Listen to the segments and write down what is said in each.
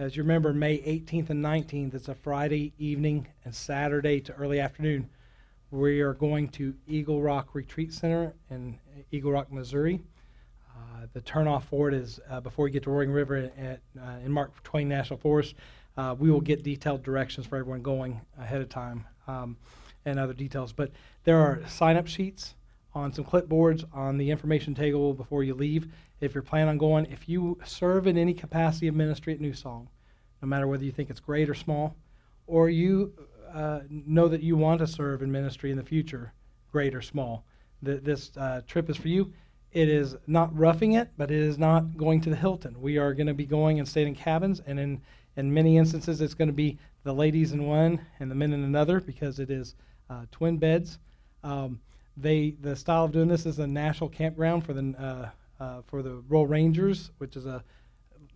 As you remember, May 18th and 19th, it's a Friday evening and Saturday to early afternoon. We are going to Eagle Rock Retreat Center in Eagle Rock, Missouri. Uh, the turnoff for it is uh, before you get to Roaring River at, uh, in Mark Twain National Forest. Uh, we will get detailed directions for everyone going ahead of time um, and other details. But there are sign up sheets on some clipboards on the information table before you leave. If you're planning on going, if you serve in any capacity of ministry at New Song, no matter whether you think it's great or small, or you uh, know that you want to serve in ministry in the future, great or small, th- this uh, trip is for you. It is not roughing it, but it is not going to the Hilton. We are going to be going and staying in cabins, and in in many instances, it's going to be the ladies in one and the men in another because it is uh, twin beds. Um, they the style of doing this is a national campground for the uh, uh, for the Royal Rangers, which is a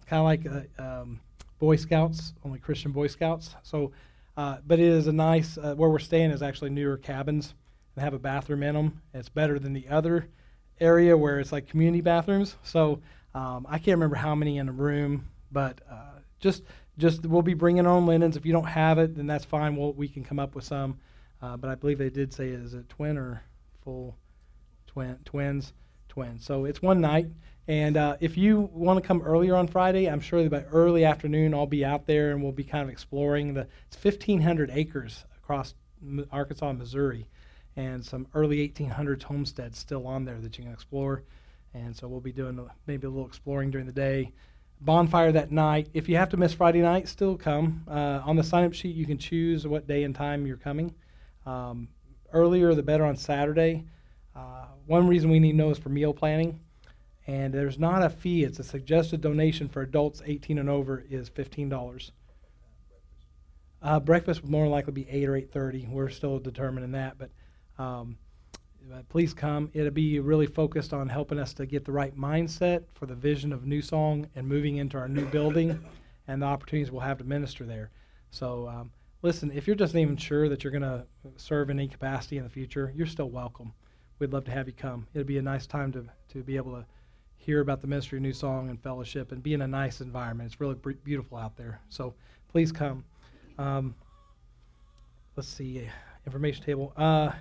kind of like a, um, Boy Scouts, only Christian Boy Scouts. So, uh, but it is a nice where we're staying is actually newer cabins and have a bathroom in them. It's better than the other area where it's like community bathrooms. So um, I can't remember how many in a room, but uh, just just we'll be bringing own linens. If you don't have it, then that's fine. We'll, we can come up with some. Uh, but I believe they did say is it twin or full twin twins twins. So it's one night. And uh, if you want to come earlier on Friday, I'm sure that by early afternoon I'll be out there and we'll be kind of exploring the. It's 1,500 acres across Arkansas and Missouri, and some early 1800s homesteads still on there that you can explore. And so we'll be doing maybe a little exploring during the day bonfire that night. If you have to miss Friday night, still come. Uh, on the sign up sheet, you can choose what day and time you're coming. Um, earlier, the better on Saturday. Uh, one reason we need to know is for meal planning. And there's not a fee, it's a suggested donation for adults 18 and over is $15. Uh, breakfast would more likely be 8 or 8.30. We're still determining that. But um, please come. It'll be really focused on helping us to get the right mindset for the vision of New Song and moving into our new building and the opportunities we'll have to minister there. So, um, listen, if you're just even sure that you're going to serve in any capacity in the future, you're still welcome. We'd love to have you come. It'd be a nice time to, to be able to hear about the ministry of New Song and fellowship and be in a nice environment. It's really beautiful out there. So, please come. Um, let's see, information table. Uh,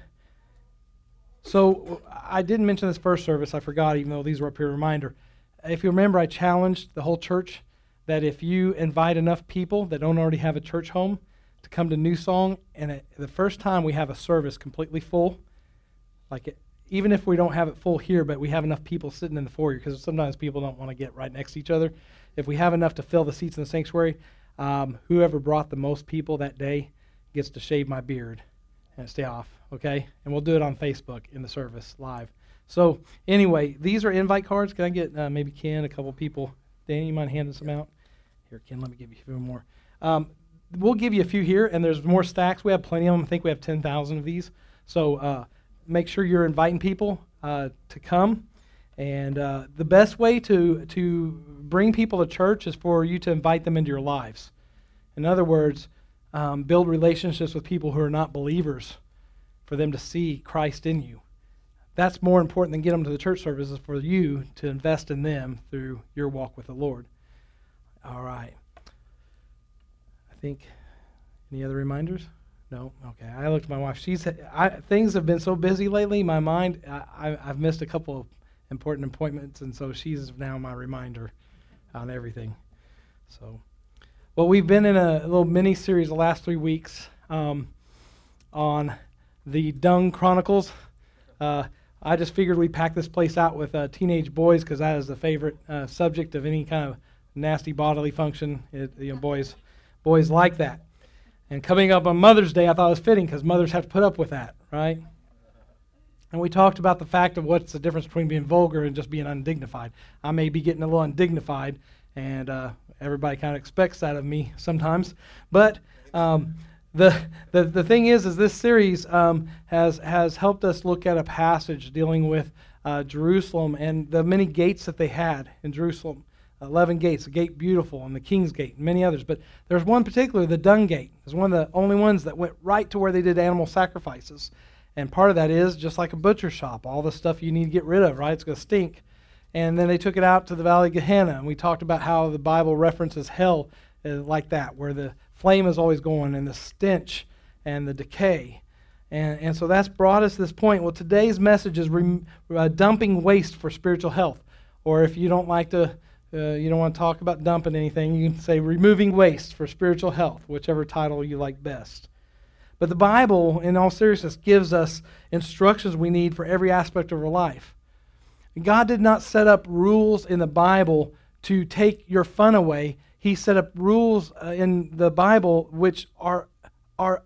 so I didn't mention this first service. I forgot, even though these were up here. Reminder. If you remember, I challenged the whole church that if you invite enough people that don't already have a church home to come to New Song, and the first time we have a service completely full, like it, even if we don't have it full here, but we have enough people sitting in the foyer, because sometimes people don't want to get right next to each other. If we have enough to fill the seats in the sanctuary, um, whoever brought the most people that day gets to shave my beard and stay off okay? And we'll do it on Facebook in the service live. So anyway, these are invite cards. Can I get uh, maybe Ken, a couple people? Danny, you mind handing some out? Here, Ken, let me give you a few more. Um, we'll give you a few here, and there's more stacks. We have plenty of them. I think we have 10,000 of these. So uh, make sure you're inviting people uh, to come. And uh, the best way to, to bring people to church is for you to invite them into your lives. In other words, um, build relationships with people who are not believers for them to see Christ in you. That's more important than get them to the church services for you to invest in them through your walk with the Lord. All right. Think any other reminders? No. Okay. I looked at my wife. She's I, things have been so busy lately. My mind. I, I've missed a couple of important appointments, and so she's now my reminder on everything. So, well, we've been in a little mini series the last three weeks um, on the Dung Chronicles. Uh, I just figured we'd pack this place out with uh, teenage boys because that is the favorite uh, subject of any kind of nasty bodily function. It, you know, boys, boys like that. And coming up on Mother's Day, I thought it was fitting because mothers have to put up with that, right? And we talked about the fact of what's the difference between being vulgar and just being undignified. I may be getting a little undignified, and uh, everybody kind of expects that of me sometimes. But um, the, the, the thing is, is this series um, has, has helped us look at a passage dealing with uh, Jerusalem and the many gates that they had in Jerusalem. 11 gates, the gate beautiful, and the king's gate, and many others. But there's one particular, the dung gate, is one of the only ones that went right to where they did animal sacrifices. And part of that is just like a butcher shop, all the stuff you need to get rid of, right? It's going to stink. And then they took it out to the Valley of Gehenna, and we talked about how the Bible references hell uh, like that, where the flame is always going and the stench and the decay. And, and so that's brought us to this point. Well, today's message is rem- uh, dumping waste for spiritual health. Or if you don't like to, uh, you don't want to talk about dumping anything, you can say removing waste for spiritual health, whichever title you like best. But the Bible, in all seriousness, gives us instructions we need for every aspect of our life. God did not set up rules in the Bible to take your fun away. He set up rules uh, in the Bible which are, are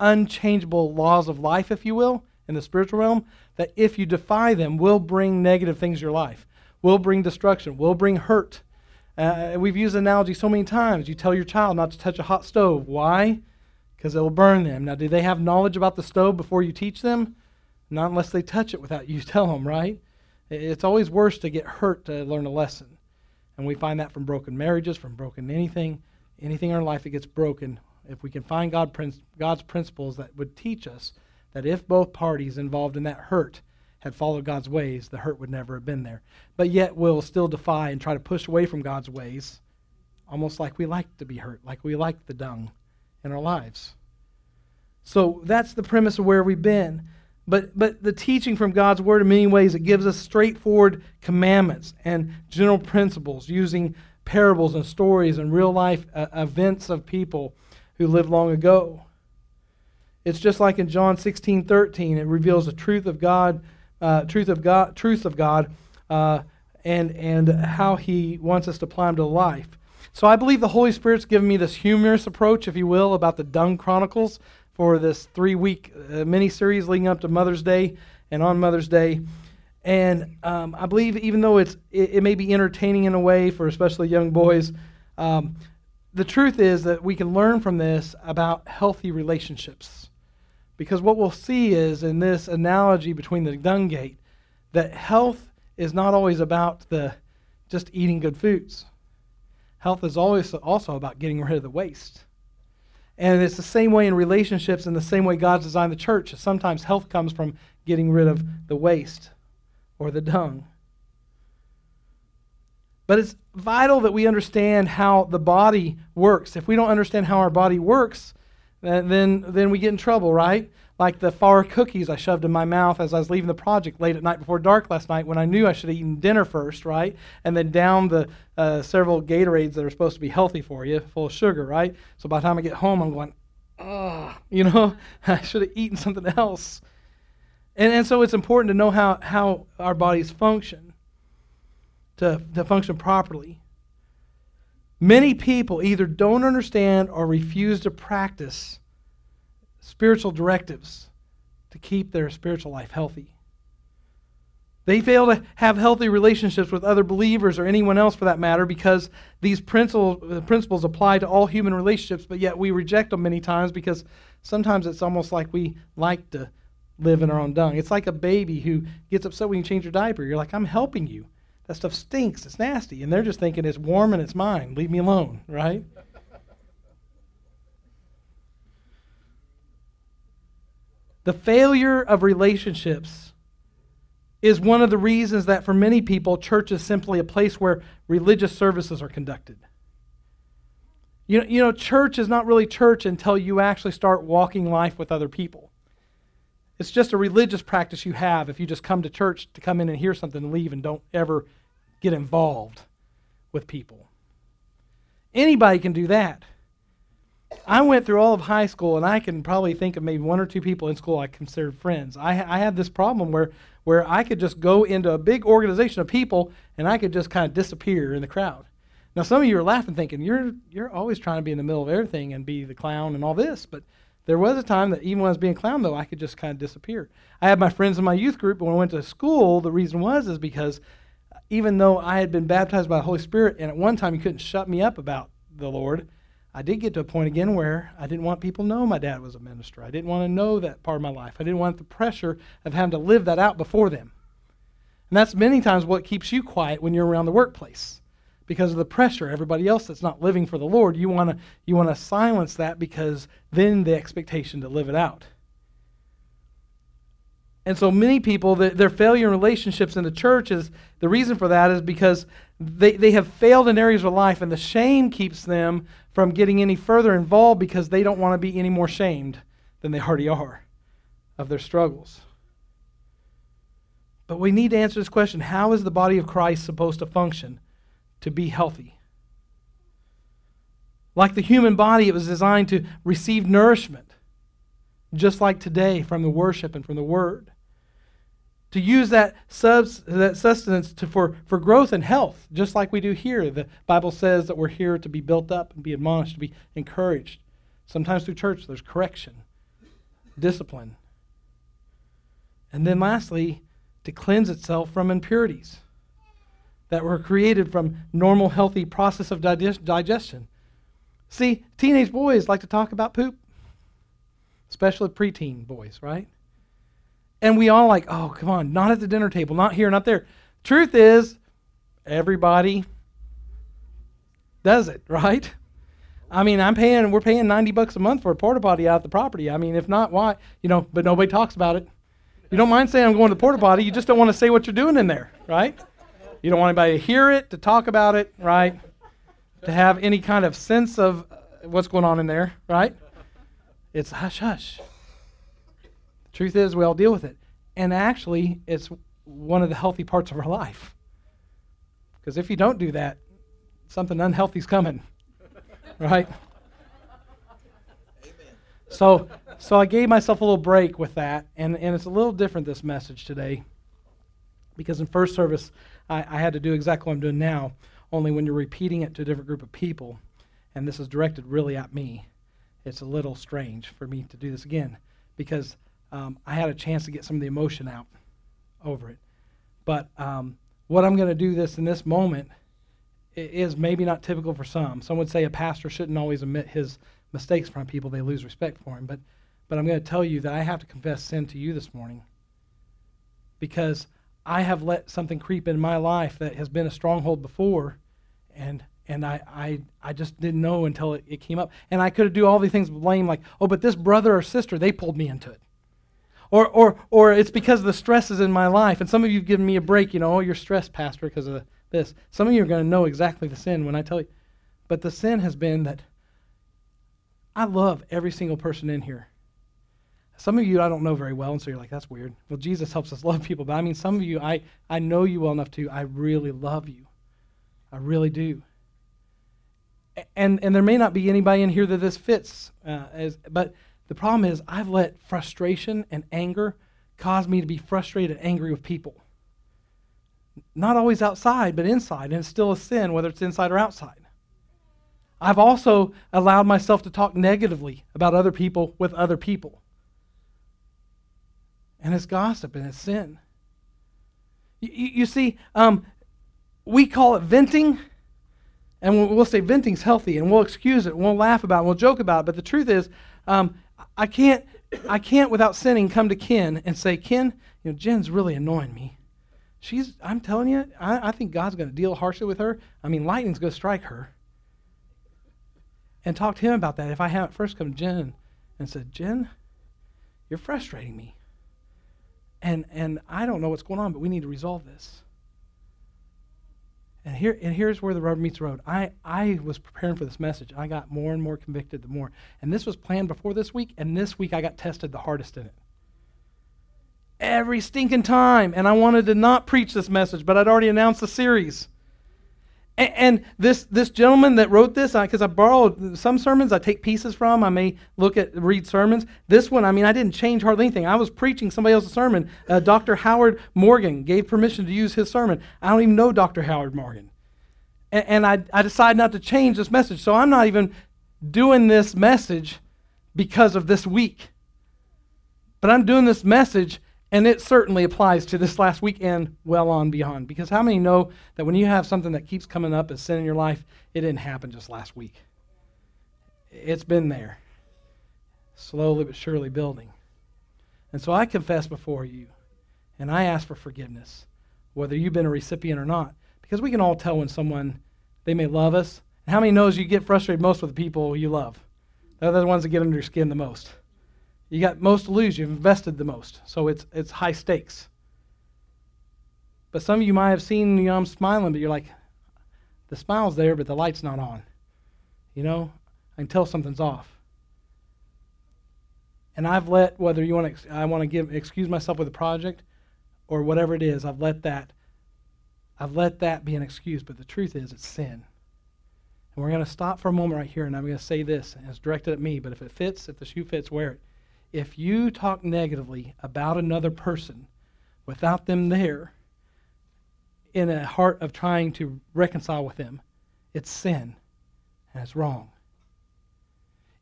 unchangeable laws of life, if you will, in the spiritual realm, that if you defy them, will bring negative things to your life, will bring destruction, will bring hurt. Uh, we've used analogy so many times. You tell your child not to touch a hot stove. Why? because it will burn them. Now, do they have knowledge about the stove before you teach them? Not unless they touch it without you tell them, right? It's always worse to get hurt to learn a lesson. And we find that from broken marriages, from broken anything, anything in our life that gets broken. If we can find God, God's principles that would teach us that if both parties involved in that hurt had followed God's ways, the hurt would never have been there. But yet we'll still defy and try to push away from God's ways, almost like we like to be hurt, like we like the dung in our lives. So that's the premise of where we've been. But, but the teaching from God's Word, in many ways, it gives us straightforward commandments and general principles using parables and stories and real life uh, events of people who lived long ago. It's just like in John 16, 13, it reveals the truth of God, uh, truth of God, truth of God, uh, and, and how He wants us to apply them to life. So I believe the Holy Spirit's given me this humorous approach, if you will, about the Dung Chronicles for this three week uh, mini series leading up to Mother's Day and on Mother's Day. And um, I believe, even though it's, it, it, may be entertaining in a way for especially young boys, um, the truth is that we can learn from this about healthy relationships. Because what we'll see is in this analogy between the dung gate, that health is not always about the just eating good foods. Health is always also about getting rid of the waste. And it's the same way in relationships and the same way God's designed the church. Sometimes health comes from getting rid of the waste or the dung. But it's vital that we understand how the body works. If we don't understand how our body works, then, then we get in trouble, right? like the far cookies I shoved in my mouth as I was leaving the project late at night before dark last night when I knew I should have eaten dinner first, right? And then down the uh, several Gatorades that are supposed to be healthy for you, full of sugar, right? So by the time I get home, I'm going, oh, you know, I should have eaten something else. And, and so it's important to know how, how our bodies function, to, to function properly. Many people either don't understand or refuse to practice spiritual directives to keep their spiritual life healthy. They fail to have healthy relationships with other believers or anyone else for that matter because these principles, uh, principles apply to all human relationships, but yet we reject them many times because sometimes it's almost like we like to live in our own dung. It's like a baby who gets upset when you change your diaper. You're like, I'm helping you. That stuff stinks. It's nasty. And they're just thinking it's warm and it's mine. Leave me alone, right? The failure of relationships is one of the reasons that for many people, church is simply a place where religious services are conducted. You know, you know, church is not really church until you actually start walking life with other people. It's just a religious practice you have if you just come to church to come in and hear something and leave and don't ever get involved with people. Anybody can do that. I went through all of high school, and I can probably think of maybe one or two people in school I considered friends. I, I had this problem where, where I could just go into a big organization of people, and I could just kind of disappear in the crowd. Now, some of you are laughing, thinking you're you're always trying to be in the middle of everything and be the clown and all this. But there was a time that even when I was being clown, though, I could just kind of disappear. I had my friends in my youth group, but when I went to school, the reason was is because uh, even though I had been baptized by the Holy Spirit, and at one time you couldn't shut me up about the Lord, I did get to a point again where I didn't want people to know my dad was a minister. I didn't want to know that part of my life. I didn't want the pressure of having to live that out before them. And that's many times what keeps you quiet when you're around the workplace. Because of the pressure, everybody else that's not living for the Lord, you want to you want to silence that because then the expectation to live it out. And so many people, the, their failure in relationships in the church is the reason for that is because they, they have failed in areas of life, and the shame keeps them from getting any further involved because they don't want to be any more shamed than they already are of their struggles. But we need to answer this question how is the body of Christ supposed to function to be healthy? Like the human body, it was designed to receive nourishment, just like today from the worship and from the word to use that, subs, that sustenance to, for, for growth and health, just like we do here. The Bible says that we're here to be built up and be admonished, to be encouraged. Sometimes through church, there's correction, discipline. And then lastly, to cleanse itself from impurities that were created from normal, healthy process of digest- digestion. See, teenage boys like to talk about poop, especially preteen boys, right? And we all like, oh, come on, not at the dinner table, not here, not there. Truth is, everybody does it, right? I mean, I'm paying, we're paying 90 bucks a month for a porta potty out at the property. I mean, if not, why? You know, but nobody talks about it. You don't mind saying I'm going to the porta potty, you just don't want to say what you're doing in there, right? You don't want anybody to hear it, to talk about it, right? To have any kind of sense of uh, what's going on in there, right? It's hush hush. Truth is, we all deal with it. And actually, it's one of the healthy parts of our life. Because if you don't do that, something unhealthy's coming. right? Amen. So, so I gave myself a little break with that, and, and it's a little different this message today. Because in first service, I, I had to do exactly what I'm doing now, only when you're repeating it to a different group of people, and this is directed really at me, it's a little strange for me to do this again. Because um, I had a chance to get some of the emotion out over it. But um, what I'm going to do this in this moment is maybe not typical for some. Some would say a pastor shouldn't always admit his mistakes from people; they lose respect for him. But, but I'm going to tell you that I have to confess sin to you this morning because I have let something creep in my life that has been a stronghold before, and and I, I, I just didn't know until it, it came up. And I could have do all these things blame, like, oh, but this brother or sister, they pulled me into it. Or, or, or it's because of the stresses in my life. And some of you have given me a break, you know, oh, you're stressed, Pastor, because of this. Some of you are going to know exactly the sin when I tell you. But the sin has been that I love every single person in here. Some of you I don't know very well, and so you're like, that's weird. Well, Jesus helps us love people. But I mean, some of you, I, I know you well enough to, I really love you. I really do. And, and there may not be anybody in here that this fits, uh, as, but the problem is, I've let frustration and anger cause me to be frustrated and angry with people. Not always outside, but inside, and it's still a sin, whether it's inside or outside. I've also allowed myself to talk negatively about other people with other people. And it's gossip and it's sin. You, you see, um, we call it venting, and we'll say venting's healthy, and we'll excuse it, and we'll laugh about it, and we'll joke about it. But the truth is, um, I can't, I can't without sinning come to Ken and say, Ken, you know, Jen's really annoying me. She's, I'm telling you, I, I think God's going to deal harshly with her. I mean, lightning's going to strike her. And talk to him about that. If I haven't first come to Jen and said, Jen, you're frustrating me. And, and I don't know what's going on, but we need to resolve this. And here and here's where the rubber meets the road. I, I was preparing for this message. I got more and more convicted the more. And this was planned before this week, and this week I got tested the hardest in it. Every stinking time. And I wanted to not preach this message, but I'd already announced the series. And, and this, this gentleman that wrote this, because I, I borrowed some sermons I take pieces from. I may look at, read sermons. This one, I mean, I didn't change hardly anything. I was preaching somebody else's sermon. Uh, Dr. Howard Morgan gave permission to use his sermon. I don't even know Dr. Howard Morgan. And, and I, I decided not to change this message. So I'm not even doing this message because of this week. But I'm doing this message and it certainly applies to this last weekend, well on beyond. Because how many know that when you have something that keeps coming up as sin in your life, it didn't happen just last week? It's been there, slowly but surely building. And so I confess before you, and I ask for forgiveness, whether you've been a recipient or not, because we can all tell when someone, they may love us. And how many knows you get frustrated most with the people you love? They're the ones that get under your skin the most. You got most to lose. You've invested the most. So it's, it's high stakes. But some of you might have seen, you know, I'm smiling, but you're like, the smile's there, but the light's not on. You know, I can tell something's off. And I've let whether you want to, I want to give excuse myself with a project, or whatever it is, I've let that, I've let that be an excuse. But the truth is, it's sin. And we're going to stop for a moment right here, and I'm going to say this, and it's directed at me. But if it fits, if the shoe fits, wear it. If you talk negatively about another person without them there, in a heart of trying to reconcile with them, it's sin and it's wrong.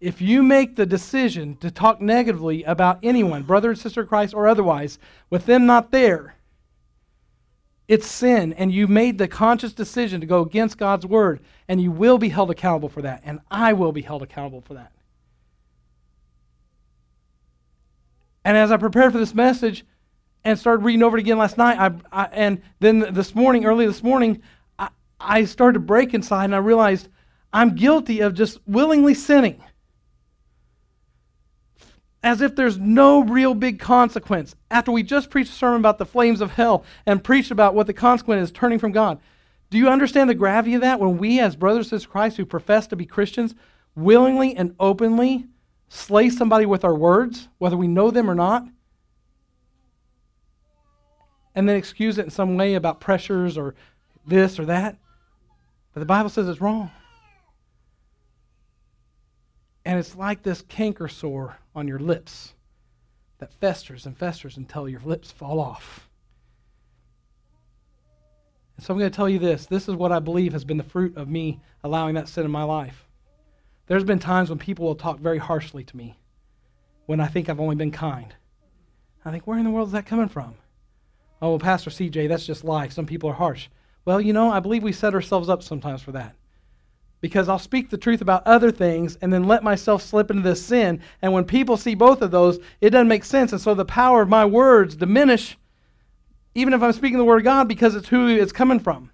If you make the decision to talk negatively about anyone, brother and sister Christ or otherwise, with them not there, it's sin, and you made the conscious decision to go against God's word, and you will be held accountable for that, and I will be held accountable for that. And as I prepared for this message and started reading over it again last night, I, I and then this morning, early this morning, I, I started to break inside, and I realized I'm guilty of just willingly sinning as if there's no real big consequence. After we just preached a sermon about the flames of hell and preached about what the consequence is turning from God. Do you understand the gravity of that when we, as brothers and sisters Christ who profess to be Christians, willingly and openly slay somebody with our words, whether we know them or not, and then excuse it in some way about pressures or this or that? But the Bible says it's wrong. And it's like this canker sore on your lips that festers and festers until your lips fall off. And so I'm going to tell you this. This is what I believe has been the fruit of me allowing that sin in my life. There's been times when people will talk very harshly to me when I think I've only been kind. I think, where in the world is that coming from? Oh, well, Pastor CJ, that's just life. Some people are harsh. Well, you know, I believe we set ourselves up sometimes for that because I'll speak the truth about other things and then let myself slip into this sin. And when people see both of those, it doesn't make sense. And so the power of my words diminish, even if I'm speaking the word of God, because it's who it's coming from.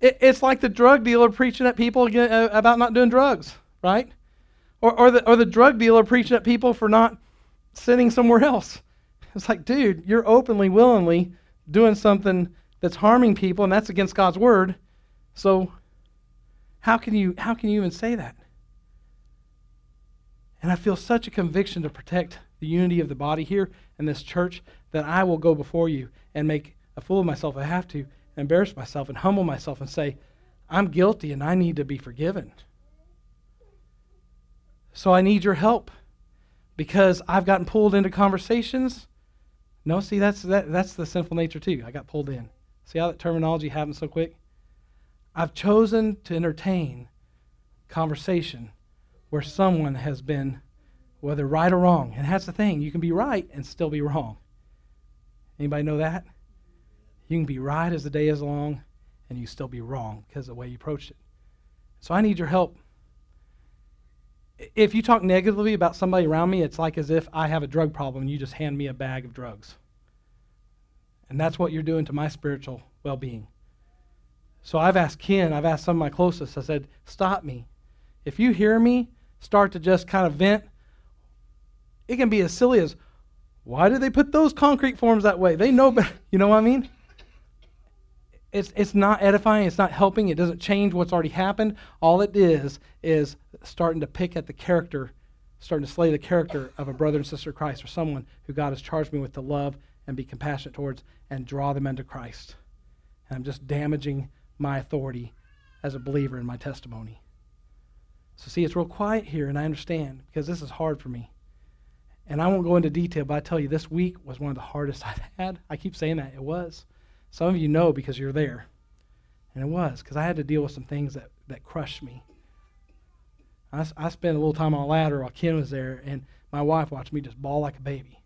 It, it, it's like the drug dealer preaching at people uh, about not doing drugs, right? Or, or, the, or the drug dealer preaching at people for not sitting somewhere else. It's like, dude, you're openly, willingly doing something that's harming people, and that's against God's word. So how can you how can you even say that? And I feel such a conviction to protect the unity of the body here in this church that I will go before you and make a fool of myself I have to, embarrass myself and humble myself and say, I'm guilty and I need to be forgiven. So I need your help because I've gotten pulled into conversations. No, see, that's, that, that's the sinful nature too. I got pulled in. See how that terminology happens so quick? I've chosen to entertain conversation where someone has been, whether right or wrong. And that's the thing, you can be right and still be wrong. Anybody know that? You can be right as the day is long, and you still be wrong because of the way you approached it. So I need your help. If you talk negatively about somebody around me, it's like as if I have a drug problem and you just hand me a bag of drugs. And that's what you're doing to my spiritual well being. So I've asked Ken, I've asked some of my closest, I said, stop me. If you hear me start to just kind of vent, it can be as silly as, why did they put those concrete forms that way? They know better. You know what I mean? It's, it's not edifying, it's not helping, it doesn't change what's already happened. All it is is starting to pick at the character, starting to slay the character of a brother and sister of Christ or someone who God has charged me with to love and be compassionate towards and draw them into Christ. And I'm just damaging my authority as a believer in my testimony. So, see, it's real quiet here, and I understand because this is hard for me. And I won't go into detail, but I tell you, this week was one of the hardest I've had. I keep saying that. It was. Some of you know because you're there. And it was, because I had to deal with some things that, that crushed me. I, I spent a little time on a ladder while Ken was there, and my wife watched me just bawl like a baby.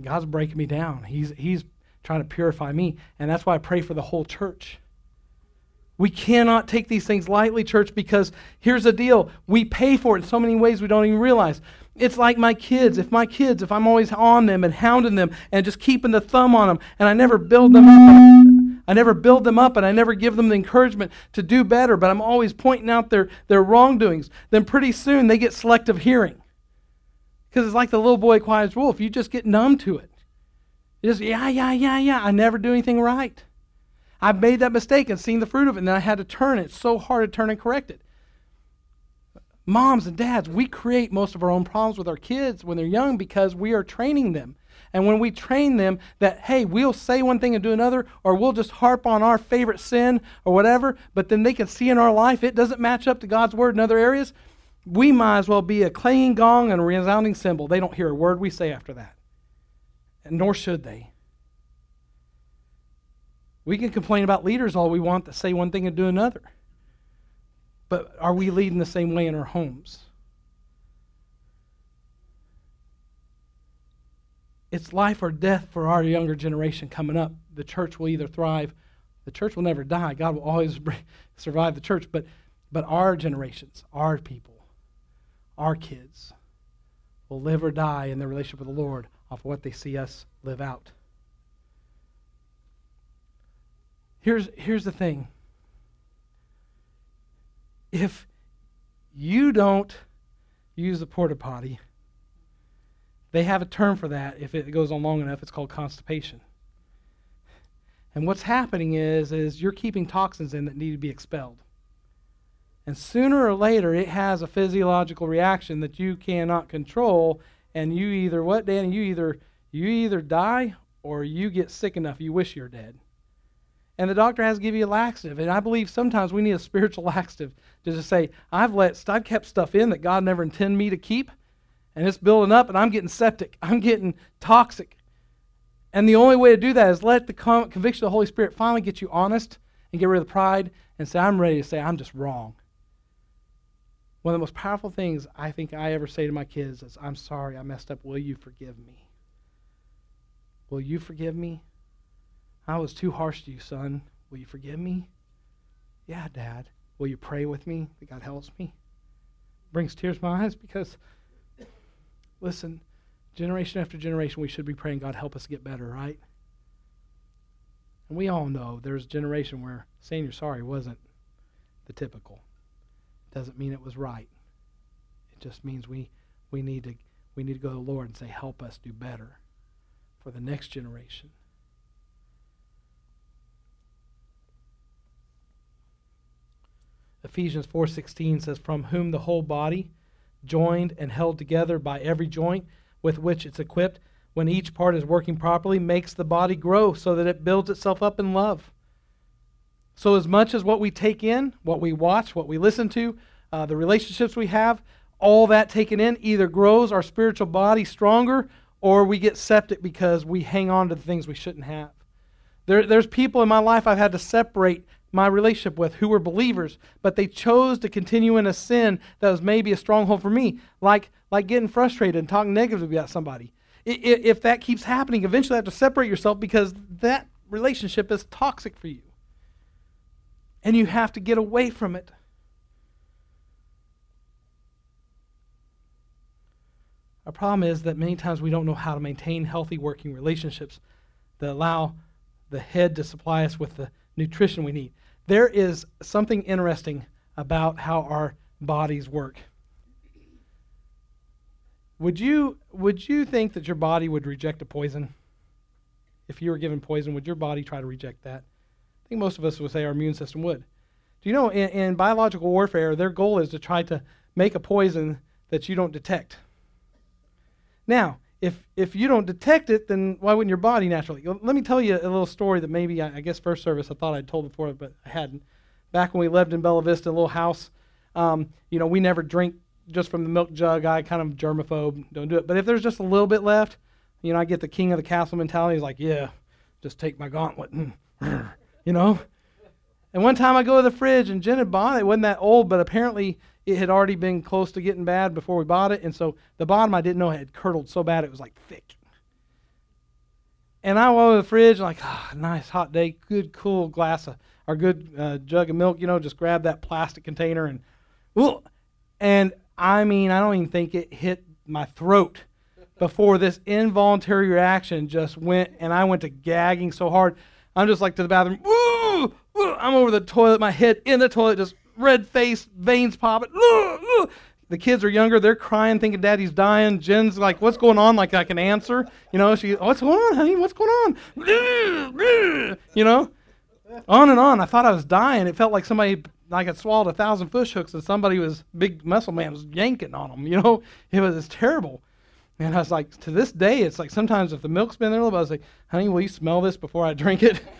God's breaking me down. He's, he's trying to purify me. And that's why I pray for the whole church. We cannot take these things lightly, church, because here's the deal. We pay for it in so many ways we don't even realize. It's like my kids. If my kids, if I'm always on them and hounding them and just keeping the thumb on them, and I never build them up, I never build them up and I never give them the encouragement to do better, but I'm always pointing out their, their wrongdoings, then pretty soon they get selective hearing. Because it's like the little boy quiet's wolf. You just get numb to it. You just, yeah, yeah, yeah, yeah. I never do anything right. I've made that mistake and seen the fruit of it, and then I had to turn it. It's so hard to turn and correct it. Moms and dads, we create most of our own problems with our kids when they're young because we are training them. And when we train them that, hey, we'll say one thing and do another, or we'll just harp on our favorite sin or whatever, but then they can see in our life it doesn't match up to God's word in other areas, we might as well be a clanging gong and a resounding cymbal. They don't hear a word we say after that. And nor should they. We can complain about leaders all we want that say one thing and do another. But are we leading the same way in our homes? It's life or death for our younger generation coming up. The church will either thrive, the church will never die. God will always survive the church. But, but our generations, our people, our kids will live or die in their relationship with the Lord off of what they see us live out. Here's, here's the thing if you don't use the porta potty, they have a term for that. If it goes on long enough, it's called constipation. And what's happening is, is you're keeping toxins in that need to be expelled. And sooner or later, it has a physiological reaction that you cannot control, and you either what, Danny? You either you either die or you get sick enough you wish you're dead. And the doctor has to give you a laxative. And I believe sometimes we need a spiritual laxative to just say, I've let I've kept stuff in that God never intended me to keep, and it's building up, and I'm getting septic. I'm getting toxic. And the only way to do that is let the conviction of the Holy Spirit finally get you honest and get rid of the pride and say, I'm ready to say, I'm just wrong. One of the most powerful things I think I ever say to my kids is, I'm sorry, I messed up. Will you forgive me? Will you forgive me? I was too harsh to you, son. Will you forgive me? Yeah, Dad. Will you pray with me that God helps me? Brings tears to my eyes because, listen, generation after generation, we should be praying, God, help us get better, right? And we all know there's a generation where saying you're sorry wasn't the typical. Doesn't mean it was right. It just means we, we, need to, we need to go to the Lord and say, help us do better for the next generation. Ephesians 4:16 says from whom the whole body joined and held together by every joint with which it's equipped when each part is working properly makes the body grow so that it builds itself up in love. So as much as what we take in, what we watch, what we listen to, uh, the relationships we have, all that taken in either grows our spiritual body stronger or we get septic because we hang on to the things we shouldn't have. There, there's people in my life I've had to separate my relationship with who were believers, but they chose to continue in a sin that was maybe a stronghold for me, like, like getting frustrated and talking negatively about somebody. If that keeps happening, eventually you have to separate yourself because that relationship is toxic for you. And you have to get away from it. Our problem is that many times we don't know how to maintain healthy working relationships that allow the head to supply us with the nutrition we need. There is something interesting about how our bodies work. Would you would you think that your body would reject a poison? If you were given poison, would your body try to reject that? I think most of us would say our immune system would. Do you know in, in biological warfare, their goal is to try to make a poison that you don't detect. Now, if if you don't detect it, then why wouldn't your body naturally? Let me tell you a little story that maybe I, I guess first service I thought I'd told before, but I hadn't. Back when we lived in Bella Vista, a little house, um, you know, we never drink just from the milk jug. I kind of germaphobe, don't do it. But if there's just a little bit left, you know, I get the king of the castle mentality. He's like, yeah, just take my gauntlet, you know. And one time I go to the fridge and Jen had bought it. It wasn't that old, but apparently it had already been close to getting bad before we bought it. And so the bottom I didn't know had curdled so bad it was like thick. And I went to the fridge, like, oh, nice hot day, good cool glass of, or good uh, jug of milk, you know, just grab that plastic container and, ooh, and I mean, I don't even think it hit my throat before this involuntary reaction just went, and I went to gagging so hard. I'm just like to the bathroom, ooh, I'm over the toilet, my head in the toilet, just red face, veins popping. The kids are younger. They're crying, thinking daddy's dying. Jen's like, what's going on? Like I can answer. You know, she, what's going on, honey? What's going on? You know? on and on. I thought I was dying. It felt like somebody like had swallowed a thousand fish hooks and somebody was big muscle man was yanking on them. You know, it was, it was terrible. And I was like, to this day, it's like sometimes if the milk's been there a little bit, I was like, honey, will you smell this before I drink it?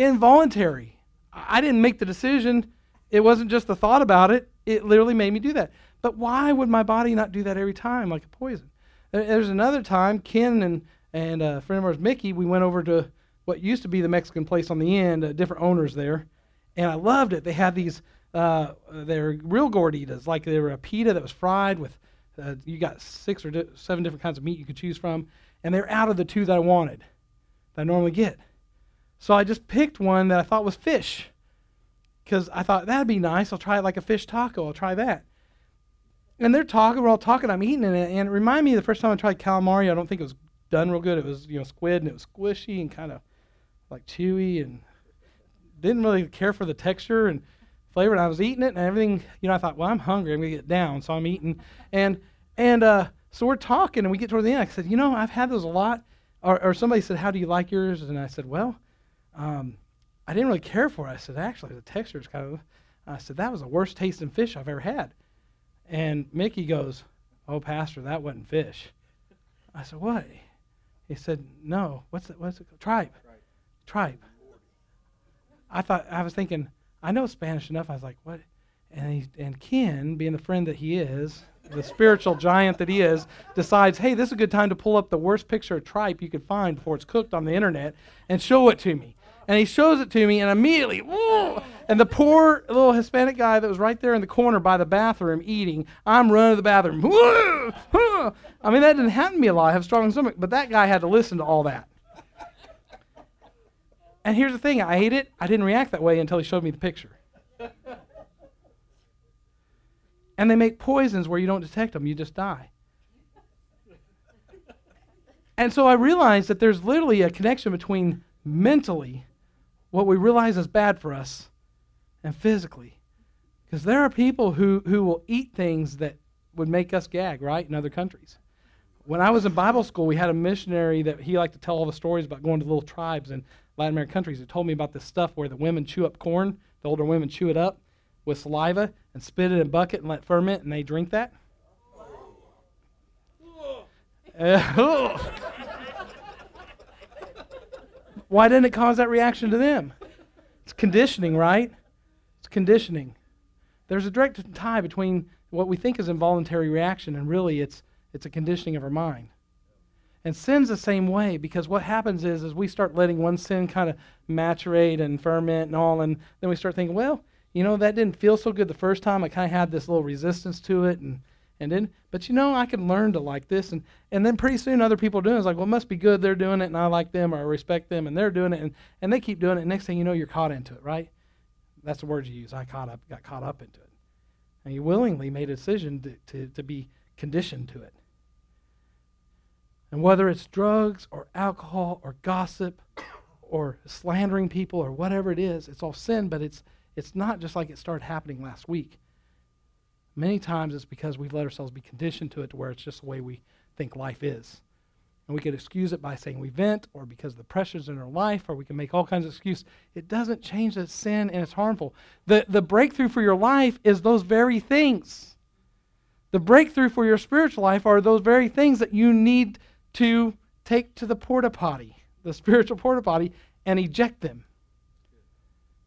Involuntary. I didn't make the decision. It wasn't just the thought about it. It literally made me do that. But why would my body not do that every time like a poison? There's another time, Ken and, and a friend of ours, Mickey, we went over to what used to be the Mexican place on the end, uh, different owners there. And I loved it. They had these, uh, they're real gorditas, like they were a pita that was fried with, uh, you got six or di- seven different kinds of meat you could choose from. And they're out of the two that I wanted, that I normally get. So I just picked one that I thought was fish because I thought that'd be nice. I'll try it like a fish taco. I'll try that. And they're talking, we're all talking, I'm eating it, and it reminded me the first time I tried calamari. I don't think it was done real good. It was, you know, squid, and it was squishy and kind of like chewy, and didn't really care for the texture and flavor. And I was eating it, and everything, you know, I thought, well, I'm hungry. I'm gonna get down, so I'm eating, and and uh, so we're talking, and we get toward the end. I said, you know, I've had those a lot. Or, or somebody said, how do you like yours? And I said, well, um, I didn't really care for it. I said, actually, the texture is kind of. I said that was the worst tasting fish I've ever had. And Mickey goes, "Oh, Pastor, that wasn't fish." I said, "What?" He said, "No. What's it? What's it? Tripe. Tripe." I thought I was thinking I know Spanish enough. I was like, "What?" And he, and Ken, being the friend that he is, the spiritual giant that he is, decides, "Hey, this is a good time to pull up the worst picture of tripe you could find before it's cooked on the internet and show it to me." And he shows it to me, and immediately, whoa, and the poor little Hispanic guy that was right there in the corner by the bathroom eating, I'm running to the bathroom. Whoa. I mean, that didn't happen to me a lot. I have a strong stomach, but that guy had to listen to all that. And here's the thing I ate it. I didn't react that way until he showed me the picture. And they make poisons where you don't detect them, you just die. And so I realized that there's literally a connection between mentally what we realize is bad for us and physically. Because there are people who, who will eat things that would make us gag, right, in other countries. When I was in Bible school, we had a missionary that he liked to tell all the stories about going to little tribes in Latin American countries. He told me about this stuff where the women chew up corn, the older women chew it up with saliva and spit it in a bucket and let ferment, and they drink that. Why didn't it cause that reaction to them? It's conditioning, right? It's conditioning. There's a direct tie between what we think is involuntary reaction and really it's it's a conditioning of our mind. And sin's the same way because what happens is is we start letting one sin kind of maturate and ferment and all, and then we start thinking, well, you know, that didn't feel so good the first time. I kind of had this little resistance to it, and and then, but you know, I can learn to like this. And, and then pretty soon other people are doing it. It's like, well, it must be good. They're doing it and I like them or I respect them and they're doing it. And, and they keep doing it. And next thing you know, you're caught into it, right? That's the word you use. I caught up, got caught up into it. And you willingly made a decision to, to, to be conditioned to it. And whether it's drugs or alcohol or gossip or slandering people or whatever it is, it's all sin, but it's, it's not just like it started happening last week. Many times it's because we've let ourselves be conditioned to it to where it's just the way we think life is. And we could excuse it by saying we vent or because the pressures in our life, or we can make all kinds of excuses. It doesn't change that sin and it's harmful. The, the breakthrough for your life is those very things. The breakthrough for your spiritual life are those very things that you need to take to the porta potty, the spiritual porta potty, and eject them.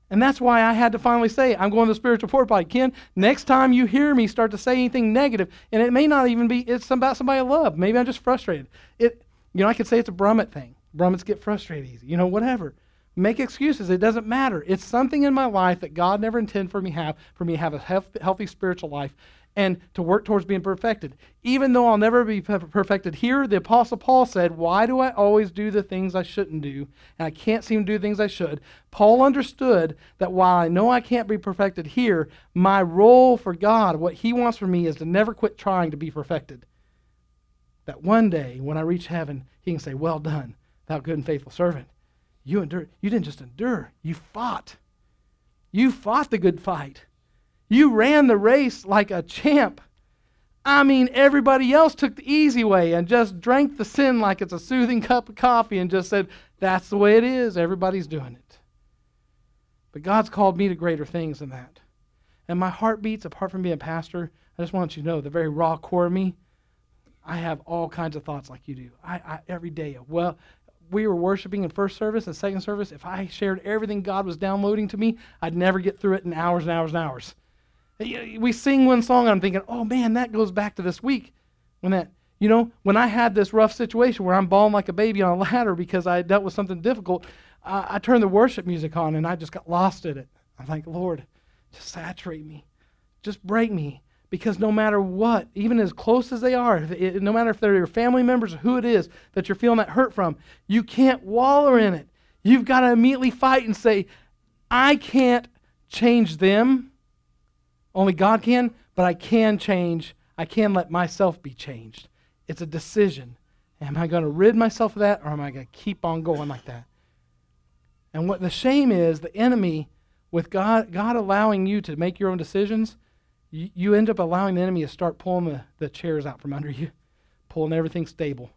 And that's why I had to finally say, I'm going to the spiritual porta potty. Ken, next time you hear me start to say anything negative, and it may not even be it's about somebody I love. Maybe I'm just frustrated. It, you know, I could say it's a Brummett thing. Brummets get frustrated easy. You know, whatever. Make excuses. It doesn't matter. It's something in my life that God never intended for me to have, for me to have a healthy spiritual life and to work towards being perfected. Even though I'll never be perfected here, the Apostle Paul said, Why do I always do the things I shouldn't do? And I can't seem to do things I should. Paul understood that while I know I can't be perfected here, my role for God, what he wants from me, is to never quit trying to be perfected. That one day, when I reach heaven, he can say, Well done, thou good and faithful servant. You endured. You didn't just endure, you fought. You fought the good fight. You ran the race like a champ. I mean, everybody else took the easy way and just drank the sin like it's a soothing cup of coffee and just said, that's the way it is. Everybody's doing it. But God's called me to greater things than that. And my heart beats, apart from being a pastor, I just want you to know the very raw core of me, I have all kinds of thoughts like you do. I, I every day, well, we were worshiping in first service and second service. If I shared everything God was downloading to me, I'd never get through it in hours and hours and hours. We sing one song, and I'm thinking, oh man, that goes back to this week. When that, you know, when I had this rough situation where I'm bawling like a baby on a ladder because I dealt with something difficult, uh, I turned the worship music on and I just got lost in it. I'm like, Lord, just saturate me, just break me. Because no matter what, even as close as they are, it, no matter if they're your family members or who it is that you're feeling that hurt from, you can't wallow in it. You've got to immediately fight and say, I can't change them. Only God can, but I can change. I can let myself be changed. It's a decision. Am I going to rid myself of that or am I going to keep on going like that? And what the shame is, the enemy, with God, God allowing you to make your own decisions, you, you end up allowing the enemy to start pulling the, the chairs out from under you, pulling everything stable.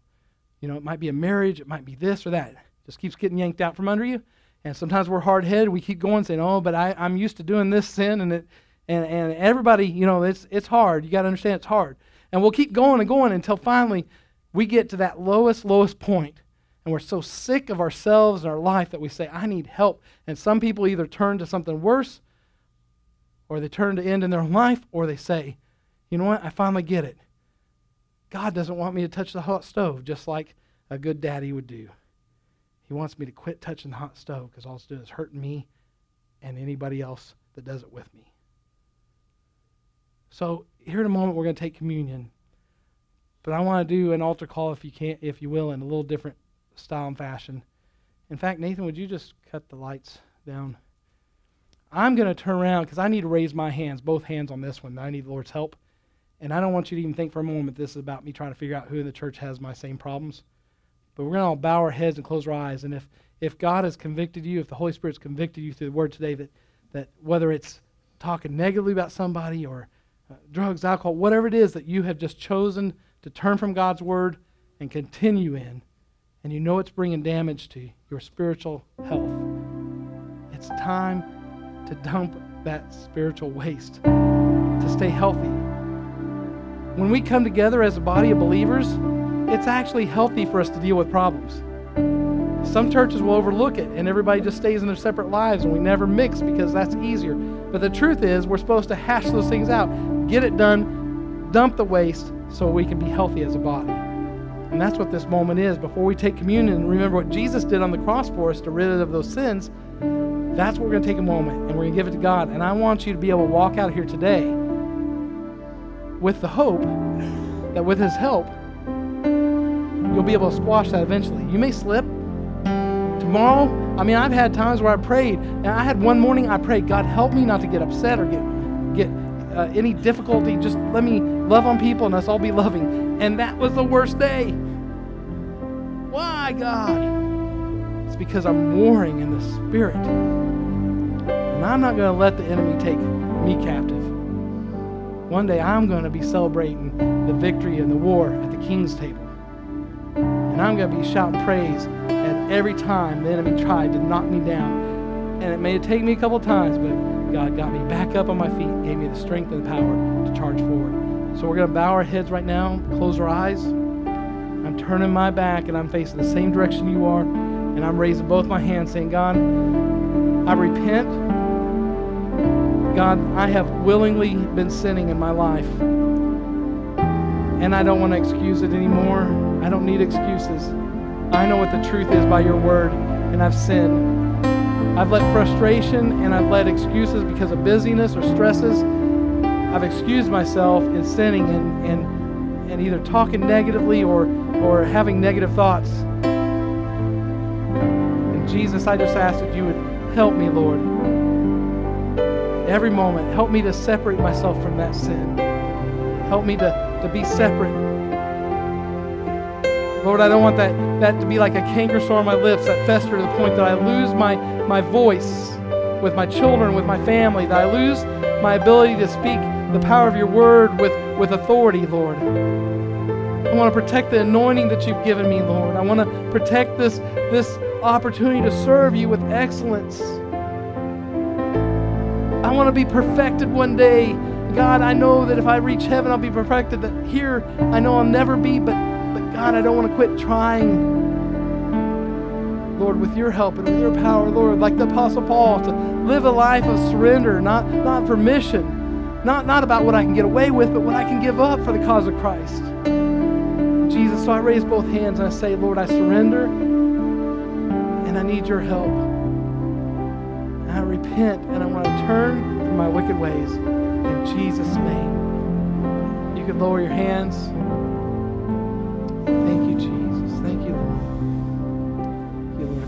You know, it might be a marriage, it might be this or that. Just keeps getting yanked out from under you. And sometimes we're hard headed. We keep going saying, oh, but I, I'm used to doing this sin. And, it, and, and everybody, you know, it's, it's hard. You got to understand it's hard. And we'll keep going and going until finally we get to that lowest, lowest point and we're so sick of ourselves and our life that we say, I need help. And some people either turn to something worse, or they turn to end in their life, or they say, you know what, I finally get it. God doesn't want me to touch the hot stove just like a good daddy would do. He wants me to quit touching the hot stove because all it's doing is hurting me and anybody else that does it with me. So here in a moment we're going to take communion. But I want to do an altar call if you can't, if you will in a little different style and fashion. In fact, Nathan, would you just cut the lights down? I'm going to turn around because I need to raise my hands, both hands on this one. I need the Lord's help. And I don't want you to even think for a moment this is about me trying to figure out who in the church has my same problems. But we're going to all bow our heads and close our eyes. And if, if God has convicted you, if the Holy Spirit's convicted you through the word today, that, that whether it's talking negatively about somebody or uh, drugs, alcohol, whatever it is that you have just chosen to turn from God's word and continue in, and you know it's bringing damage to your spiritual health, it's time to dump that spiritual waste to stay healthy. When we come together as a body of believers, it's actually healthy for us to deal with problems. Some churches will overlook it and everybody just stays in their separate lives and we never mix because that's easier. But the truth is, we're supposed to hash those things out, get it done, dump the waste so we can be healthy as a body. And that's what this moment is. Before we take communion remember what Jesus did on the cross for us to rid of those sins, that's what we're going to take a moment and we're going to give it to God. And I want you to be able to walk out here today with the hope that with His help, you'll be able to squash that eventually. You may slip. Tomorrow, I mean, I've had times where I prayed, and I had one morning I prayed, God, help me not to get upset or get uh, any difficulty. Just let me love on people and us all be loving. And that was the worst day. Why, God? It's because I'm warring in the spirit. And I'm not going to let the enemy take me captive. One day I'm going to be celebrating the victory and the war at the king's table. And I'm going to be shouting praise at every time the enemy tried to knock me down. And it may take me a couple times, but God got me back up on my feet, gave me the strength and the power to charge forward. So we're going to bow our heads right now, close our eyes. I'm turning my back and I'm facing the same direction you are. And I'm raising both my hands saying, God, I repent. God, I have willingly been sinning in my life. And I don't want to excuse it anymore. I don't need excuses. I know what the truth is by your word, and I've sinned. I've let frustration and I've let excuses because of busyness or stresses. I've excused myself in sinning and, and, and either talking negatively or, or having negative thoughts. And Jesus, I just ask that you would help me, Lord. Every moment, help me to separate myself from that sin. Help me to, to be separate Lord, I don't want that, that to be like a canker sore on my lips that fester to the point that I lose my, my voice with my children, with my family, that I lose my ability to speak the power of your word with with authority, Lord. I want to protect the anointing that you've given me, Lord. I want to protect this, this opportunity to serve you with excellence. I want to be perfected one day. God, I know that if I reach heaven, I'll be perfected. That here, I know I'll never be, but, but God, I don't want to quit trying. Lord, with your help and with your power, Lord, like the Apostle Paul, to live a life of surrender, not, not for mission, not, not about what I can get away with, but what I can give up for the cause of Christ. Jesus, so I raise both hands and I say, Lord, I surrender and I need your help. And I repent and I want to turn from my wicked ways. In Jesus' name. You can lower your hands.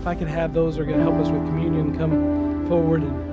I could have those are going to help us with communion come forward and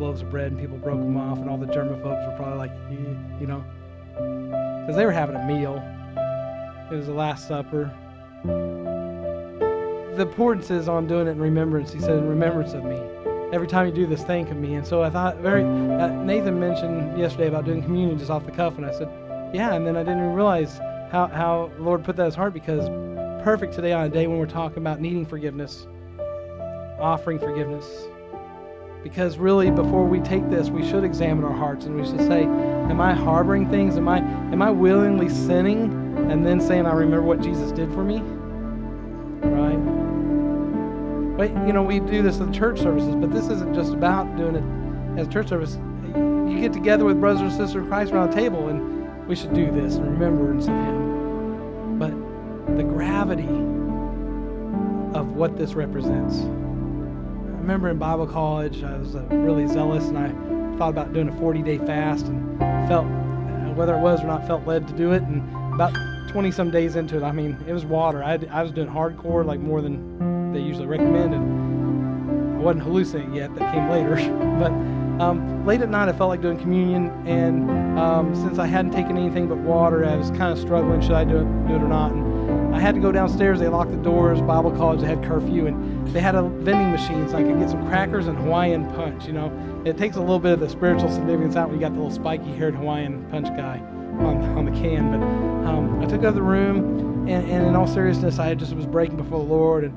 loaves of bread and people broke them off, and all the germaphobes were probably like, "Eh," you know, because they were having a meal. It was the Last Supper. The importance is on doing it in remembrance. He said, "In remembrance of me." Every time you do this, think of me. And so I thought, very. Uh, Nathan mentioned yesterday about doing communion just off the cuff, and I said, "Yeah." And then I didn't even realize how how Lord put that in his heart because perfect today on a day when we're talking about needing forgiveness, offering forgiveness. Because really, before we take this, we should examine our hearts and we should say, Am I harboring things? Am I, am I willingly sinning and then saying, I remember what Jesus did for me? Right? But, you know, we do this in church services, but this isn't just about doing it as church service. You get together with brothers and sisters in Christ around a table, and we should do this in remembrance of Him. But the gravity of what this represents. Remember in Bible college, I was uh, really zealous, and I thought about doing a 40-day fast, and felt uh, whether it was or not felt led to do it. And about 20 some days into it, I mean, it was water. I, I was doing hardcore, like more than they usually recommend, and I wasn't hallucinating yet. That came later, but. Um, late at night, I felt like doing communion, and um, since I hadn't taken anything but water, I was kind of struggling. Should I do it, do it or not? And had to go downstairs. They locked the doors. Bible college, they had curfew, and they had a vending machine, so I could get some crackers and Hawaiian punch. You know, it takes a little bit of the spiritual significance out when you got the little spiky-haired Hawaiian punch guy on, on the can. But um, I took out the room, and, and in all seriousness, I just was breaking before the Lord, and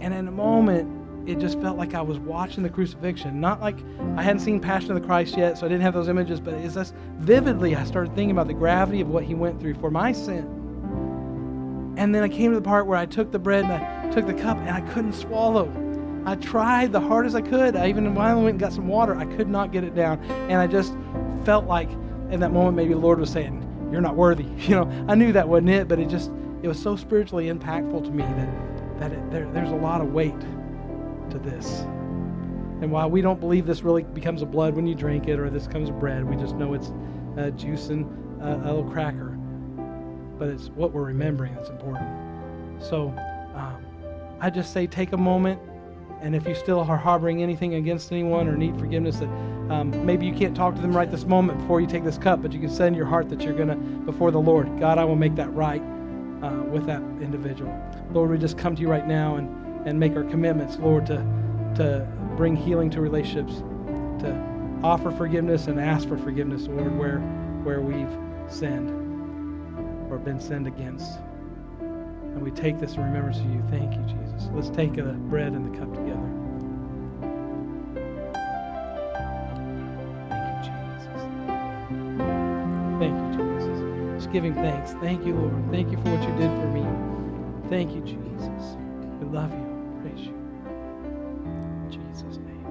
and in a moment it just felt like I was watching the crucifixion. Not like I hadn't seen Passion of the Christ yet, so I didn't have those images, but it's just vividly I started thinking about the gravity of what he went through for my sin. And then I came to the part where I took the bread and I took the cup and I couldn't swallow. I tried the hardest I could. I even went and got some water, I could not get it down. And I just felt like in that moment maybe the Lord was saying, You're not worthy. You know, I knew that wasn't it, but it just it was so spiritually impactful to me that that it, there, there's a lot of weight to this. And while we don't believe this really becomes a blood when you drink it or this comes bread, we just know it's uh, juice and a little cracker. But it's what we're remembering that's important. So um, I just say take a moment, and if you still are harboring anything against anyone or need forgiveness, that um, maybe you can't talk to them right this moment before you take this cup, but you can send your heart that you're going to, before the Lord, God, I will make that right uh, with that individual. Lord, we just come to you right now and and make our commitments, Lord, to, to bring healing to relationships, to offer forgiveness and ask for forgiveness, Lord, where, where we've sinned or been sinned against. And we take this in remembrance of you. Thank you, Jesus. Let's take the bread and the cup together. Thank you, Jesus. Thank you, Jesus. Just giving thanks. Thank you, Lord. Thank you for what you did for me. Thank you, Jesus. We love you praise you. In Jesus' name.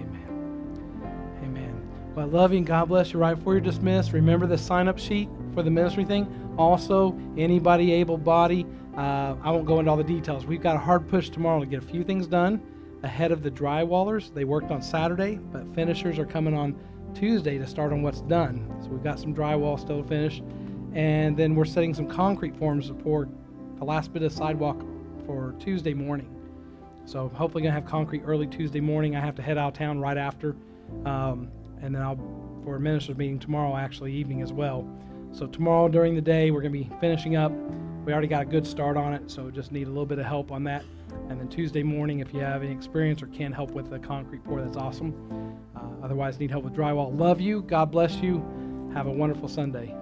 Amen. Amen. Well, I love you and God bless you. Right before you're dismissed, remember the sign up sheet for the ministry thing. Also, anybody able body, uh, I won't go into all the details. We've got a hard push tomorrow to get a few things done ahead of the drywallers. They worked on Saturday, but finishers are coming on Tuesday to start on what's done. So we've got some drywall still to finish. And then we're setting some concrete forms to pour the last bit of sidewalk for Tuesday morning. So hopefully gonna have concrete early Tuesday morning. I have to head out of town right after, um, and then I'll for a ministers meeting tomorrow actually evening as well. So tomorrow during the day we're gonna be finishing up. We already got a good start on it, so just need a little bit of help on that. And then Tuesday morning, if you have any experience or can help with the concrete pour, that's awesome. Uh, otherwise, need help with drywall. Love you. God bless you. Have a wonderful Sunday.